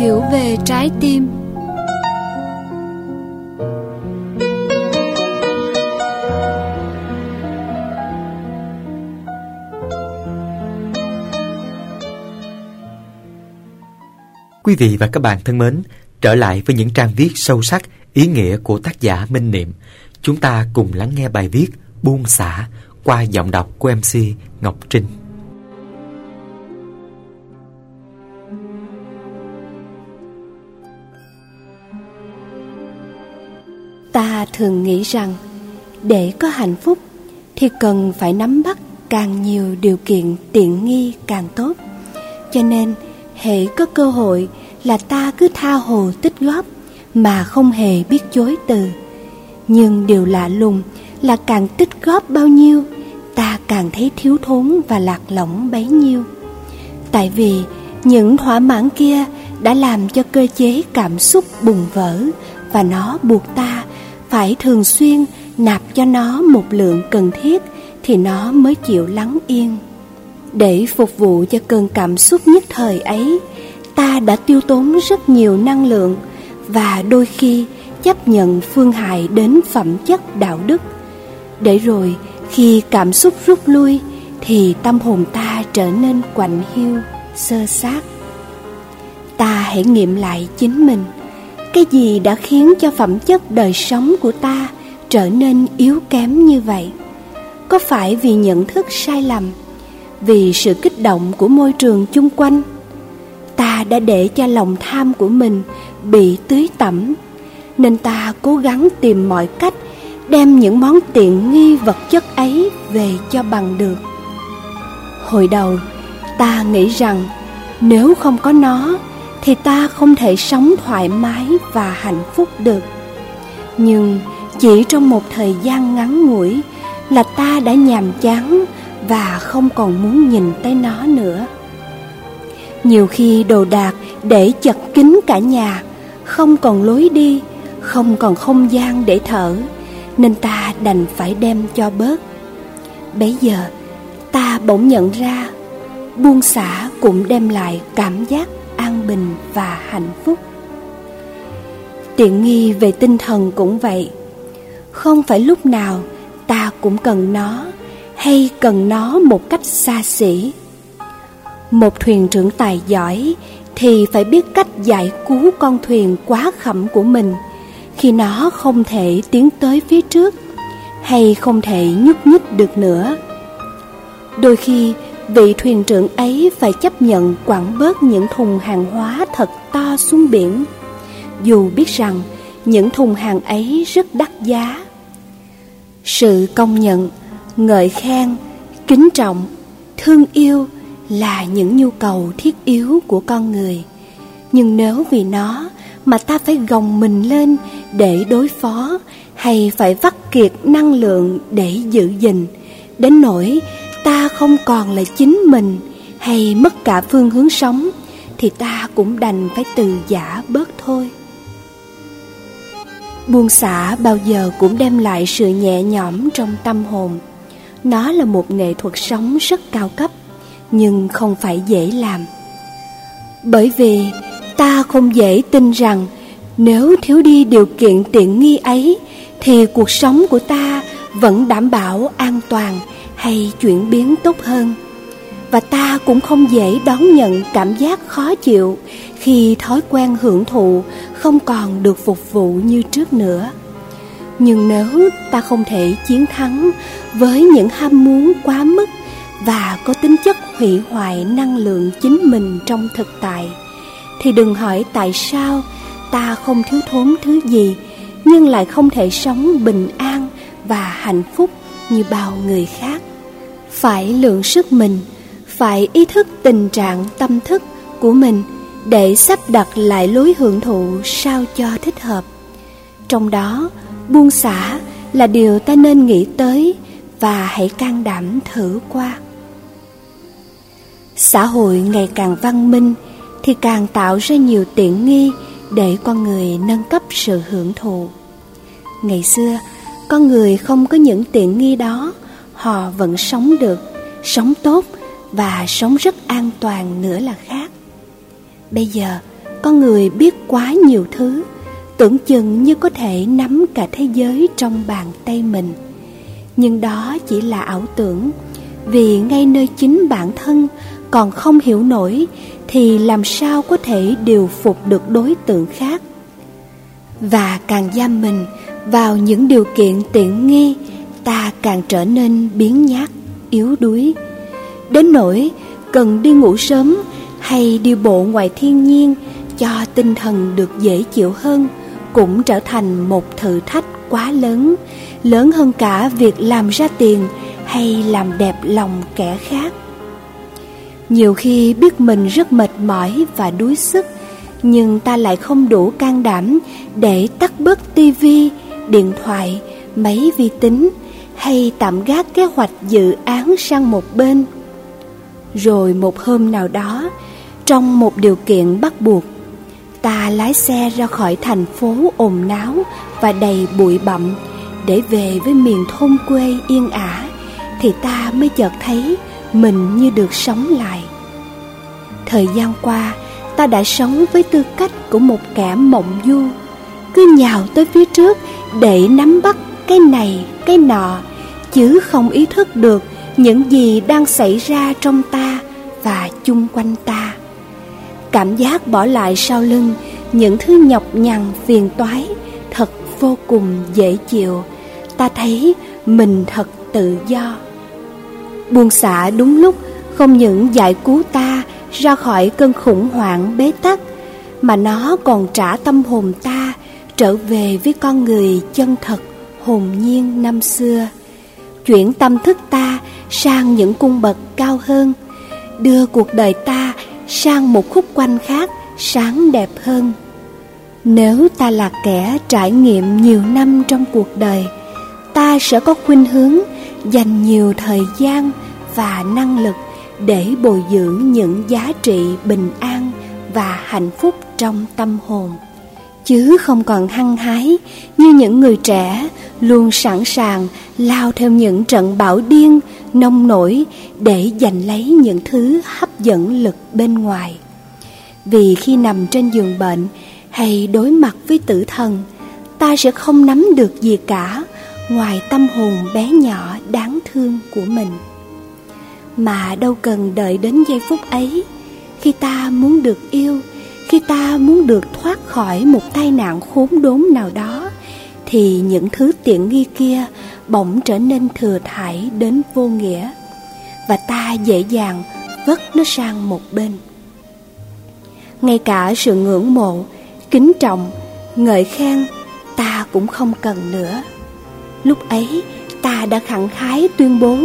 hiểu về trái tim Quý vị và các bạn thân mến, trở lại với những trang viết sâu sắc, ý nghĩa của tác giả Minh Niệm. Chúng ta cùng lắng nghe bài viết Buông xả qua giọng đọc của MC Ngọc Trinh. Ta thường nghĩ rằng để có hạnh phúc thì cần phải nắm bắt càng nhiều điều kiện tiện nghi càng tốt. Cho nên, hệ có cơ hội là ta cứ tha hồ tích góp mà không hề biết chối từ. Nhưng điều lạ lùng là càng tích góp bao nhiêu, ta càng thấy thiếu thốn và lạc lõng bấy nhiêu. Tại vì những thỏa mãn kia đã làm cho cơ chế cảm xúc bùng vỡ và nó buộc ta phải thường xuyên nạp cho nó một lượng cần thiết thì nó mới chịu lắng yên. Để phục vụ cho cơn cảm xúc nhất thời ấy, ta đã tiêu tốn rất nhiều năng lượng và đôi khi chấp nhận phương hại đến phẩm chất đạo đức. Để rồi khi cảm xúc rút lui thì tâm hồn ta trở nên quạnh hiu, sơ sát. Ta hãy nghiệm lại chính mình, cái gì đã khiến cho phẩm chất đời sống của ta trở nên yếu kém như vậy? Có phải vì nhận thức sai lầm, vì sự kích động của môi trường chung quanh? Ta đã để cho lòng tham của mình bị tưới tẩm, nên ta cố gắng tìm mọi cách đem những món tiện nghi vật chất ấy về cho bằng được. Hồi đầu, ta nghĩ rằng nếu không có nó thì ta không thể sống thoải mái và hạnh phúc được. Nhưng chỉ trong một thời gian ngắn ngủi là ta đã nhàm chán và không còn muốn nhìn tới nó nữa. Nhiều khi đồ đạc để chật kín cả nhà, không còn lối đi, không còn không gian để thở, nên ta đành phải đem cho bớt. Bấy giờ, ta bỗng nhận ra, buông xả cũng đem lại cảm giác an bình và hạnh phúc. Tiện nghi về tinh thần cũng vậy. Không phải lúc nào ta cũng cần nó hay cần nó một cách xa xỉ. Một thuyền trưởng tài giỏi thì phải biết cách giải cứu con thuyền quá khẩm của mình khi nó không thể tiến tới phía trước hay không thể nhúc nhích được nữa. Đôi khi vị thuyền trưởng ấy phải chấp nhận quẳng bớt những thùng hàng hóa thật to xuống biển, dù biết rằng những thùng hàng ấy rất đắt giá. Sự công nhận, ngợi khen, kính trọng, thương yêu là những nhu cầu thiết yếu của con người. Nhưng nếu vì nó mà ta phải gồng mình lên để đối phó hay phải vắt kiệt năng lượng để giữ gìn, đến nỗi không còn là chính mình hay mất cả phương hướng sống thì ta cũng đành phải từ giả bớt thôi. Buông xả bao giờ cũng đem lại sự nhẹ nhõm trong tâm hồn. Nó là một nghệ thuật sống rất cao cấp, nhưng không phải dễ làm. Bởi vì ta không dễ tin rằng nếu thiếu đi điều kiện tiện nghi ấy thì cuộc sống của ta vẫn đảm bảo an toàn hay chuyển biến tốt hơn. Và ta cũng không dễ đón nhận cảm giác khó chịu khi thói quen hưởng thụ không còn được phục vụ như trước nữa. Nhưng nếu ta không thể chiến thắng với những ham muốn quá mức và có tính chất hủy hoại năng lượng chính mình trong thực tại, thì đừng hỏi tại sao ta không thiếu thốn thứ gì nhưng lại không thể sống bình an và hạnh phúc như bao người khác phải lượng sức mình, phải ý thức tình trạng tâm thức của mình để sắp đặt lại lối hưởng thụ sao cho thích hợp. Trong đó, buông xả là điều ta nên nghĩ tới và hãy can đảm thử qua. Xã hội ngày càng văn minh thì càng tạo ra nhiều tiện nghi để con người nâng cấp sự hưởng thụ. Ngày xưa, con người không có những tiện nghi đó họ vẫn sống được, sống tốt và sống rất an toàn nữa là khác. Bây giờ, con người biết quá nhiều thứ, tưởng chừng như có thể nắm cả thế giới trong bàn tay mình. Nhưng đó chỉ là ảo tưởng, vì ngay nơi chính bản thân còn không hiểu nổi thì làm sao có thể điều phục được đối tượng khác. Và càng giam mình vào những điều kiện tiện nghi ta càng trở nên biến nhát, yếu đuối. Đến nỗi cần đi ngủ sớm hay đi bộ ngoài thiên nhiên cho tinh thần được dễ chịu hơn cũng trở thành một thử thách quá lớn lớn hơn cả việc làm ra tiền hay làm đẹp lòng kẻ khác. Nhiều khi biết mình rất mệt mỏi và đuối sức, nhưng ta lại không đủ can đảm để tắt bớt tivi điện thoại, máy vi tính hay tạm gác kế hoạch dự án sang một bên. Rồi một hôm nào đó, trong một điều kiện bắt buộc, ta lái xe ra khỏi thành phố ồn náo và đầy bụi bặm để về với miền thôn quê yên ả, thì ta mới chợt thấy mình như được sống lại. Thời gian qua, ta đã sống với tư cách của một kẻ mộng du, cứ nhào tới phía trước để nắm bắt cái này, cái nọ chứ không ý thức được những gì đang xảy ra trong ta và chung quanh ta. Cảm giác bỏ lại sau lưng những thứ nhọc nhằn phiền toái thật vô cùng dễ chịu. Ta thấy mình thật tự do. Buông xả đúng lúc không những giải cứu ta ra khỏi cơn khủng hoảng bế tắc, mà nó còn trả tâm hồn ta trở về với con người chân thật hồn nhiên năm xưa chuyển tâm thức ta sang những cung bậc cao hơn, đưa cuộc đời ta sang một khúc quanh khác, sáng đẹp hơn. Nếu ta là kẻ trải nghiệm nhiều năm trong cuộc đời, ta sẽ có khuynh hướng dành nhiều thời gian và năng lực để bồi dưỡng những giá trị bình an và hạnh phúc trong tâm hồn chứ không còn hăng hái, như những người trẻ, luôn sẵn sàng lao theo những trận bão điên, nông nổi để giành lấy những thứ hấp dẫn lực bên ngoài. Vì khi nằm trên giường bệnh hay đối mặt với tử thần, ta sẽ không nắm được gì cả ngoài tâm hồn bé nhỏ đáng thương của mình. Mà đâu cần đợi đến giây phút ấy khi ta muốn được yêu khi ta muốn được thoát khỏi một tai nạn khốn đốn nào đó, thì những thứ tiện nghi kia bỗng trở nên thừa thải đến vô nghĩa, và ta dễ dàng vất nó sang một bên. Ngay cả sự ngưỡng mộ, kính trọng, ngợi khen, ta cũng không cần nữa. Lúc ấy, ta đã khẳng khái tuyên bố,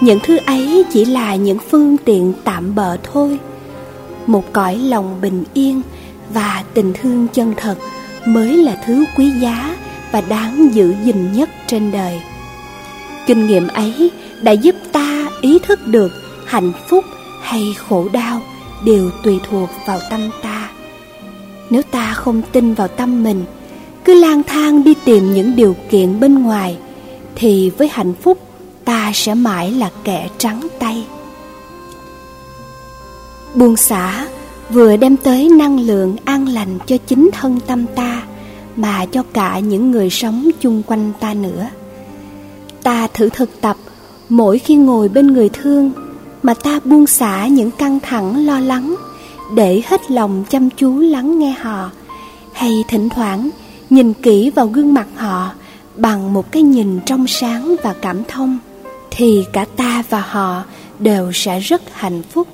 những thứ ấy chỉ là những phương tiện tạm bợ thôi một cõi lòng bình yên và tình thương chân thật mới là thứ quý giá và đáng giữ gìn nhất trên đời. Kinh nghiệm ấy đã giúp ta ý thức được hạnh phúc hay khổ đau đều tùy thuộc vào tâm ta. Nếu ta không tin vào tâm mình, cứ lang thang đi tìm những điều kiện bên ngoài, thì với hạnh phúc ta sẽ mãi là kẻ trắng tay buông xả, vừa đem tới năng lượng an lành cho chính thân tâm ta, mà cho cả những người sống chung quanh ta nữa. Ta thử thực tập, mỗi khi ngồi bên người thương, mà ta buông xả những căng thẳng, lo lắng, để hết lòng chăm chú lắng nghe họ, hay thỉnh thoảng nhìn kỹ vào gương mặt họ bằng một cái nhìn trong sáng và cảm thông, thì cả ta và họ đều sẽ rất hạnh phúc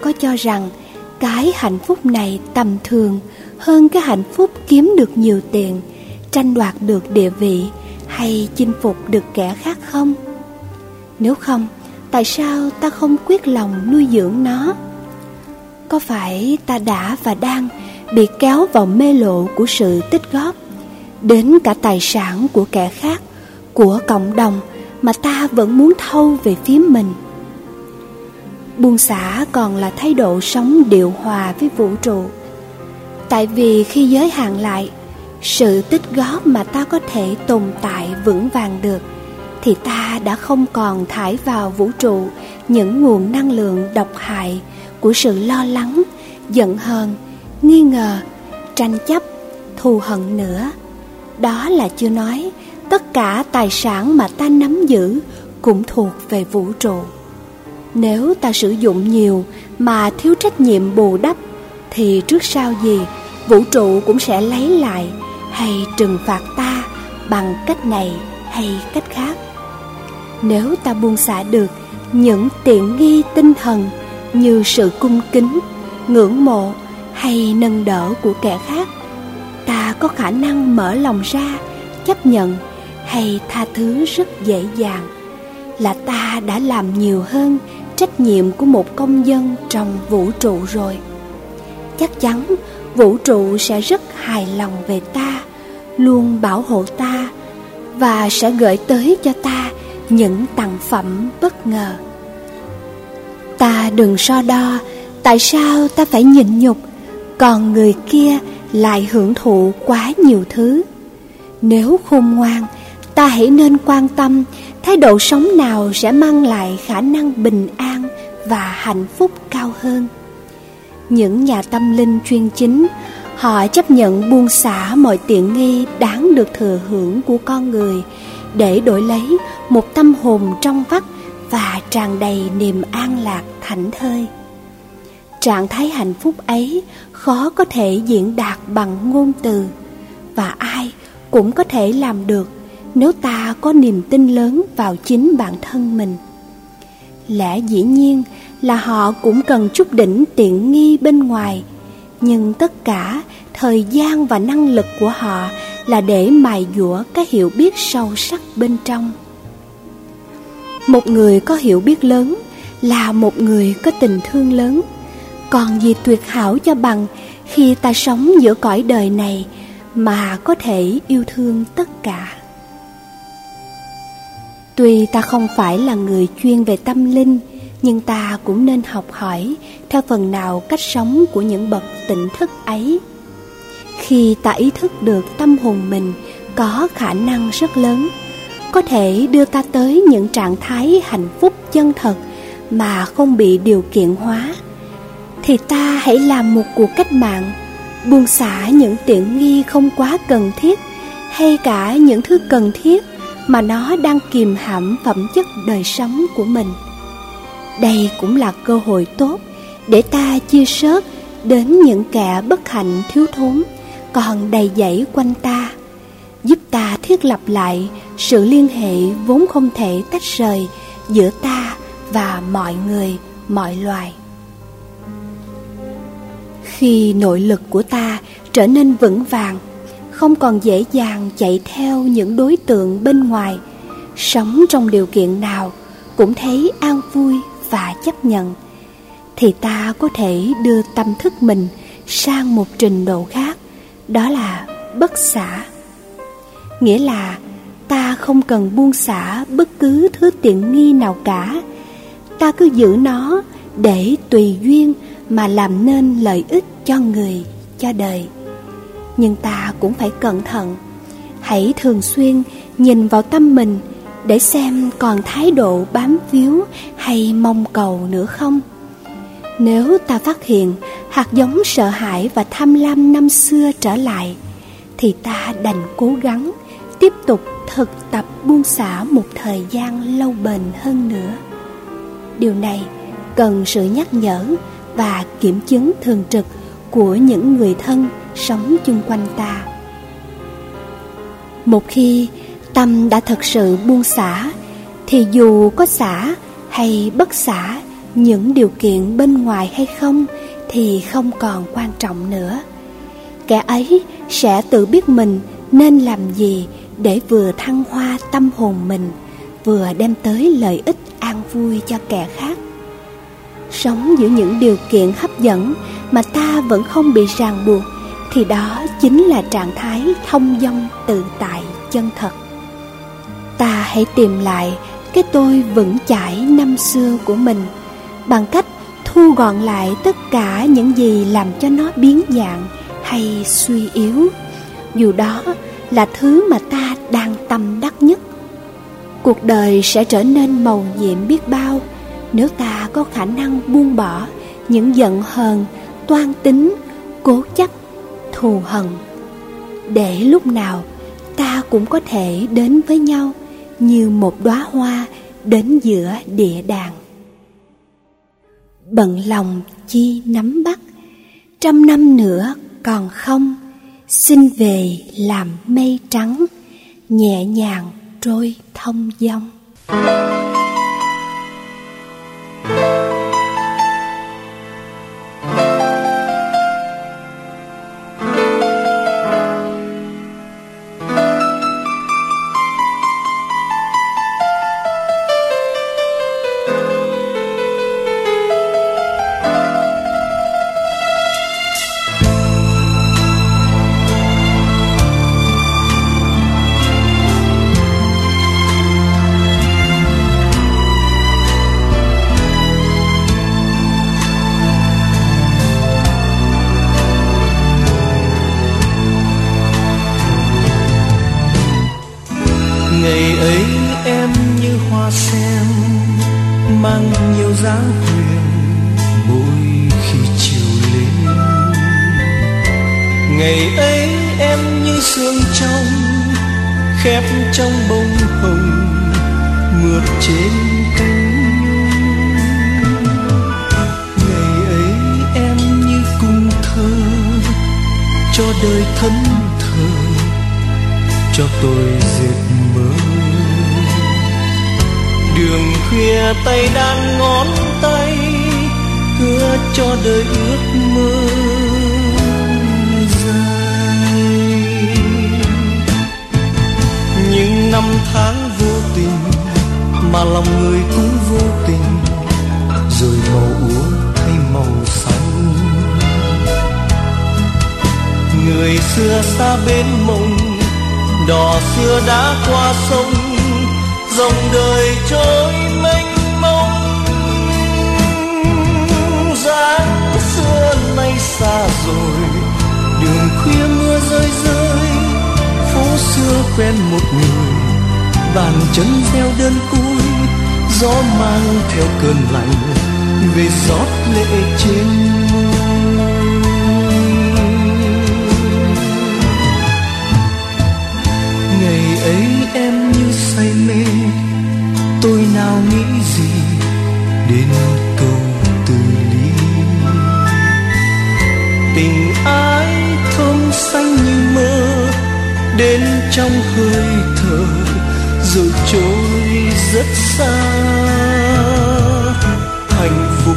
có cho rằng cái hạnh phúc này tầm thường hơn cái hạnh phúc kiếm được nhiều tiền, tranh đoạt được địa vị hay chinh phục được kẻ khác không? Nếu không, tại sao ta không quyết lòng nuôi dưỡng nó? Có phải ta đã và đang bị kéo vào mê lộ của sự tích góp đến cả tài sản của kẻ khác, của cộng đồng mà ta vẫn muốn thâu về phía mình? Buông xả còn là thái độ sống điều hòa với vũ trụ tại vì khi giới hạn lại sự tích góp mà ta có thể tồn tại vững vàng được thì ta đã không còn thải vào vũ trụ những nguồn năng lượng độc hại của sự lo lắng giận hờn nghi ngờ, tranh chấp, thù hận nữa. Đó là chưa nói tất cả tài sản mà ta nắm giữ cũng thuộc về vũ trụ. Nếu ta sử dụng nhiều mà thiếu trách nhiệm bù đắp thì trước sau gì vũ trụ cũng sẽ lấy lại hay trừng phạt ta bằng cách này hay cách khác. Nếu ta buông xả được những tiện nghi tinh thần như sự cung kính, ngưỡng mộ hay nâng đỡ của kẻ khác, ta có khả năng mở lòng ra, chấp nhận hay tha thứ rất dễ dàng là ta đã làm nhiều hơn trách nhiệm của một công dân trong vũ trụ rồi. Chắc chắn vũ trụ sẽ rất hài lòng về ta, luôn bảo hộ ta và sẽ gửi tới cho ta những tặng phẩm bất ngờ. Ta đừng so đo tại sao ta phải nhịn nhục, còn người kia lại hưởng thụ quá nhiều thứ. Nếu khôn ngoan ta hãy nên quan tâm, thái độ sống nào sẽ mang lại khả năng bình an và hạnh phúc cao hơn. Những nhà tâm linh chuyên chính, họ chấp nhận buông xả mọi tiện nghi đáng được thừa hưởng của con người để đổi lấy một tâm hồn trong vắt và tràn đầy niềm an lạc thảnh thơi. Trạng thái hạnh phúc ấy khó có thể diễn đạt bằng ngôn từ và ai cũng có thể làm được nếu ta có niềm tin lớn vào chính bản thân mình, lẽ dĩ nhiên là họ cũng cần chút đỉnh tiện nghi bên ngoài. Nhưng tất cả thời gian và năng lực của họ là để mài dũa cái hiểu biết sâu sắc bên trong. Một người có hiểu biết lớn là một người có tình thương lớn. Còn gì tuyệt hảo cho bằng khi ta sống giữa cõi đời này mà có thể yêu thương tất cả. Tuy ta không phải là người chuyên về tâm linh, nhưng ta cũng nên học hỏi theo phần nào cách sống của những bậc tỉnh thức ấy. Khi ta ý thức được tâm hồn mình có khả năng rất lớn, có thể đưa ta tới những trạng thái hạnh phúc chân thật mà không bị điều kiện hóa, thì ta hãy làm một cuộc cách mạng, buông xả những tiện nghi không quá cần thiết hay cả những thứ cần thiết mà nó đang kìm hãm phẩm chất đời sống của mình. Đây cũng là cơ hội tốt để ta chia sớt đến những kẻ bất hạnh thiếu thốn còn đầy dẫy quanh ta, giúp ta thiết lập lại sự liên hệ vốn không thể tách rời giữa ta và mọi người, mọi loài. Khi nội lực của ta trở nên vững vàng không còn dễ dàng chạy theo những đối tượng bên ngoài, sống trong điều kiện nào cũng thấy an vui và chấp nhận. Thì ta có thể đưa tâm thức mình sang một trình độ khác, đó là bất xả. Nghĩa là ta không cần buông xả bất cứ thứ tiện nghi nào cả. Ta cứ giữ nó để tùy duyên mà làm nên lợi ích cho người, cho đời nhưng ta cũng phải cẩn thận. Hãy thường xuyên nhìn vào tâm mình để xem còn thái độ bám víu hay mong cầu nữa không. Nếu ta phát hiện hạt giống sợ hãi và tham lam năm xưa trở lại, thì ta đành cố gắng tiếp tục thực tập buông xả một thời gian lâu bền hơn nữa. Điều này cần sự nhắc nhở và kiểm chứng thường trực của những người thân sống chung quanh ta. Một khi tâm đã thật sự buông xả, thì dù có xả hay bất xả những điều kiện bên ngoài hay không thì không còn quan trọng nữa. Kẻ ấy sẽ tự biết mình nên làm gì để vừa thăng hoa tâm hồn mình, vừa đem tới lợi ích an vui cho kẻ khác. Sống giữa những điều kiện hấp dẫn mà ta vẫn không bị ràng buộc thì đó chính là trạng thái thông dong tự tại chân thật. Ta hãy tìm lại cái tôi vững chãi năm xưa của mình bằng cách thu gọn lại tất cả những gì làm cho nó biến dạng hay suy yếu. Dù đó là thứ mà ta đang tâm đắc nhất. Cuộc đời sẽ trở nên màu nhiệm biết bao nếu ta có khả năng buông bỏ những giận hờn toan tính, cố chấp thù hận. Để lúc nào, ta cũng có thể đến với nhau như một đóa hoa đến giữa địa đàng. Bận lòng chi nắm bắt, trăm năm nữa còn không, xin về làm mây trắng, nhẹ nhàng trôi thông dong. ngày ấy em như sương trong, khép trong bông hồng, mượt trên cánh ngày ấy em như cung thơ, cho đời thân thờ, cho tôi dệt mơ. Đường khuya tay đan ngón tay, hứa cho đời ước tháng vô tình, mà lòng người cũng vô tình, rồi màu úa thay màu xanh. Người xưa xa bên mông đò xưa đã qua sông, dòng đời trôi mênh mông. Dáng xưa nay xa rồi, đường khuya mưa rơi rơi, phố xưa quen một người bàn chân reo đơn côi, gió mang theo cơn lạnh về giót lệ trên ngày ấy em như say mê, tôi nào nghĩ gì đến câu từ ly tình ái thơm xanh như mơ, đến trong hơi rồi trôi rất xa. Hạnh phúc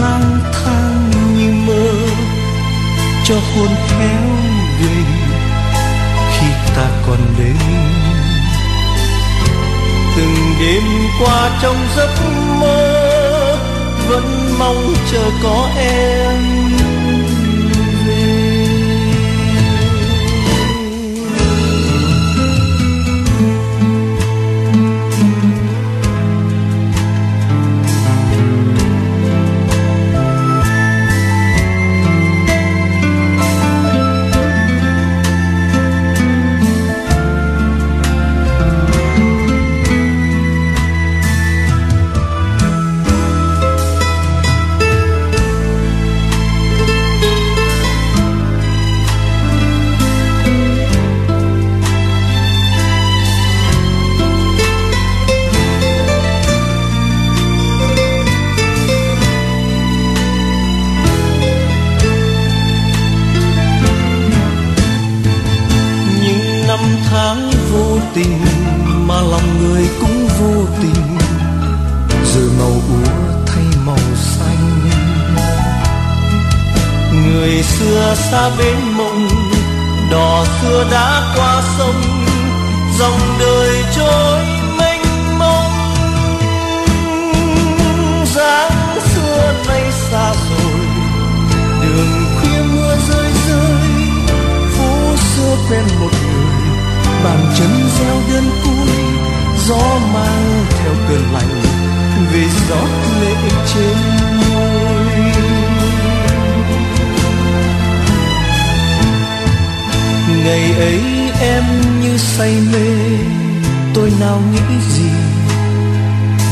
lang thang như mơ, cho hôn theo gầy khi ta còn đến từng đêm qua trong giấc mơ, vẫn mong chờ có em. xa bên mộng, đò xưa đã qua sông, dòng đời trôi mênh mông. Dáng xưa nay xa rồi, đường khuya mưa rơi rơi phố xưa quen một người, bàn chân reo đơn côi gió mang theo cơn lạnh về gió lệ trên. ngày ấy em như say mê. Tôi nào nghĩ gì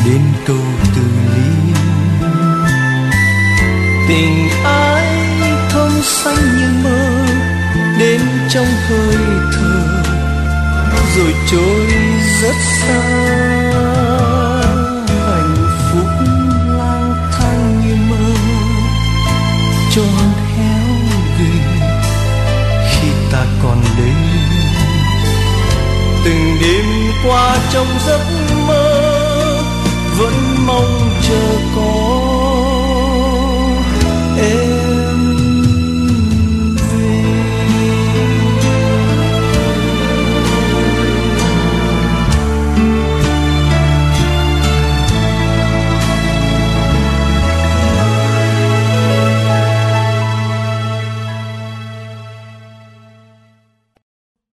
đến câu từ ly tình ai thơm xanh như mơ đến trong hơi thở, rồi trôi rất xa. Trong giấc mơ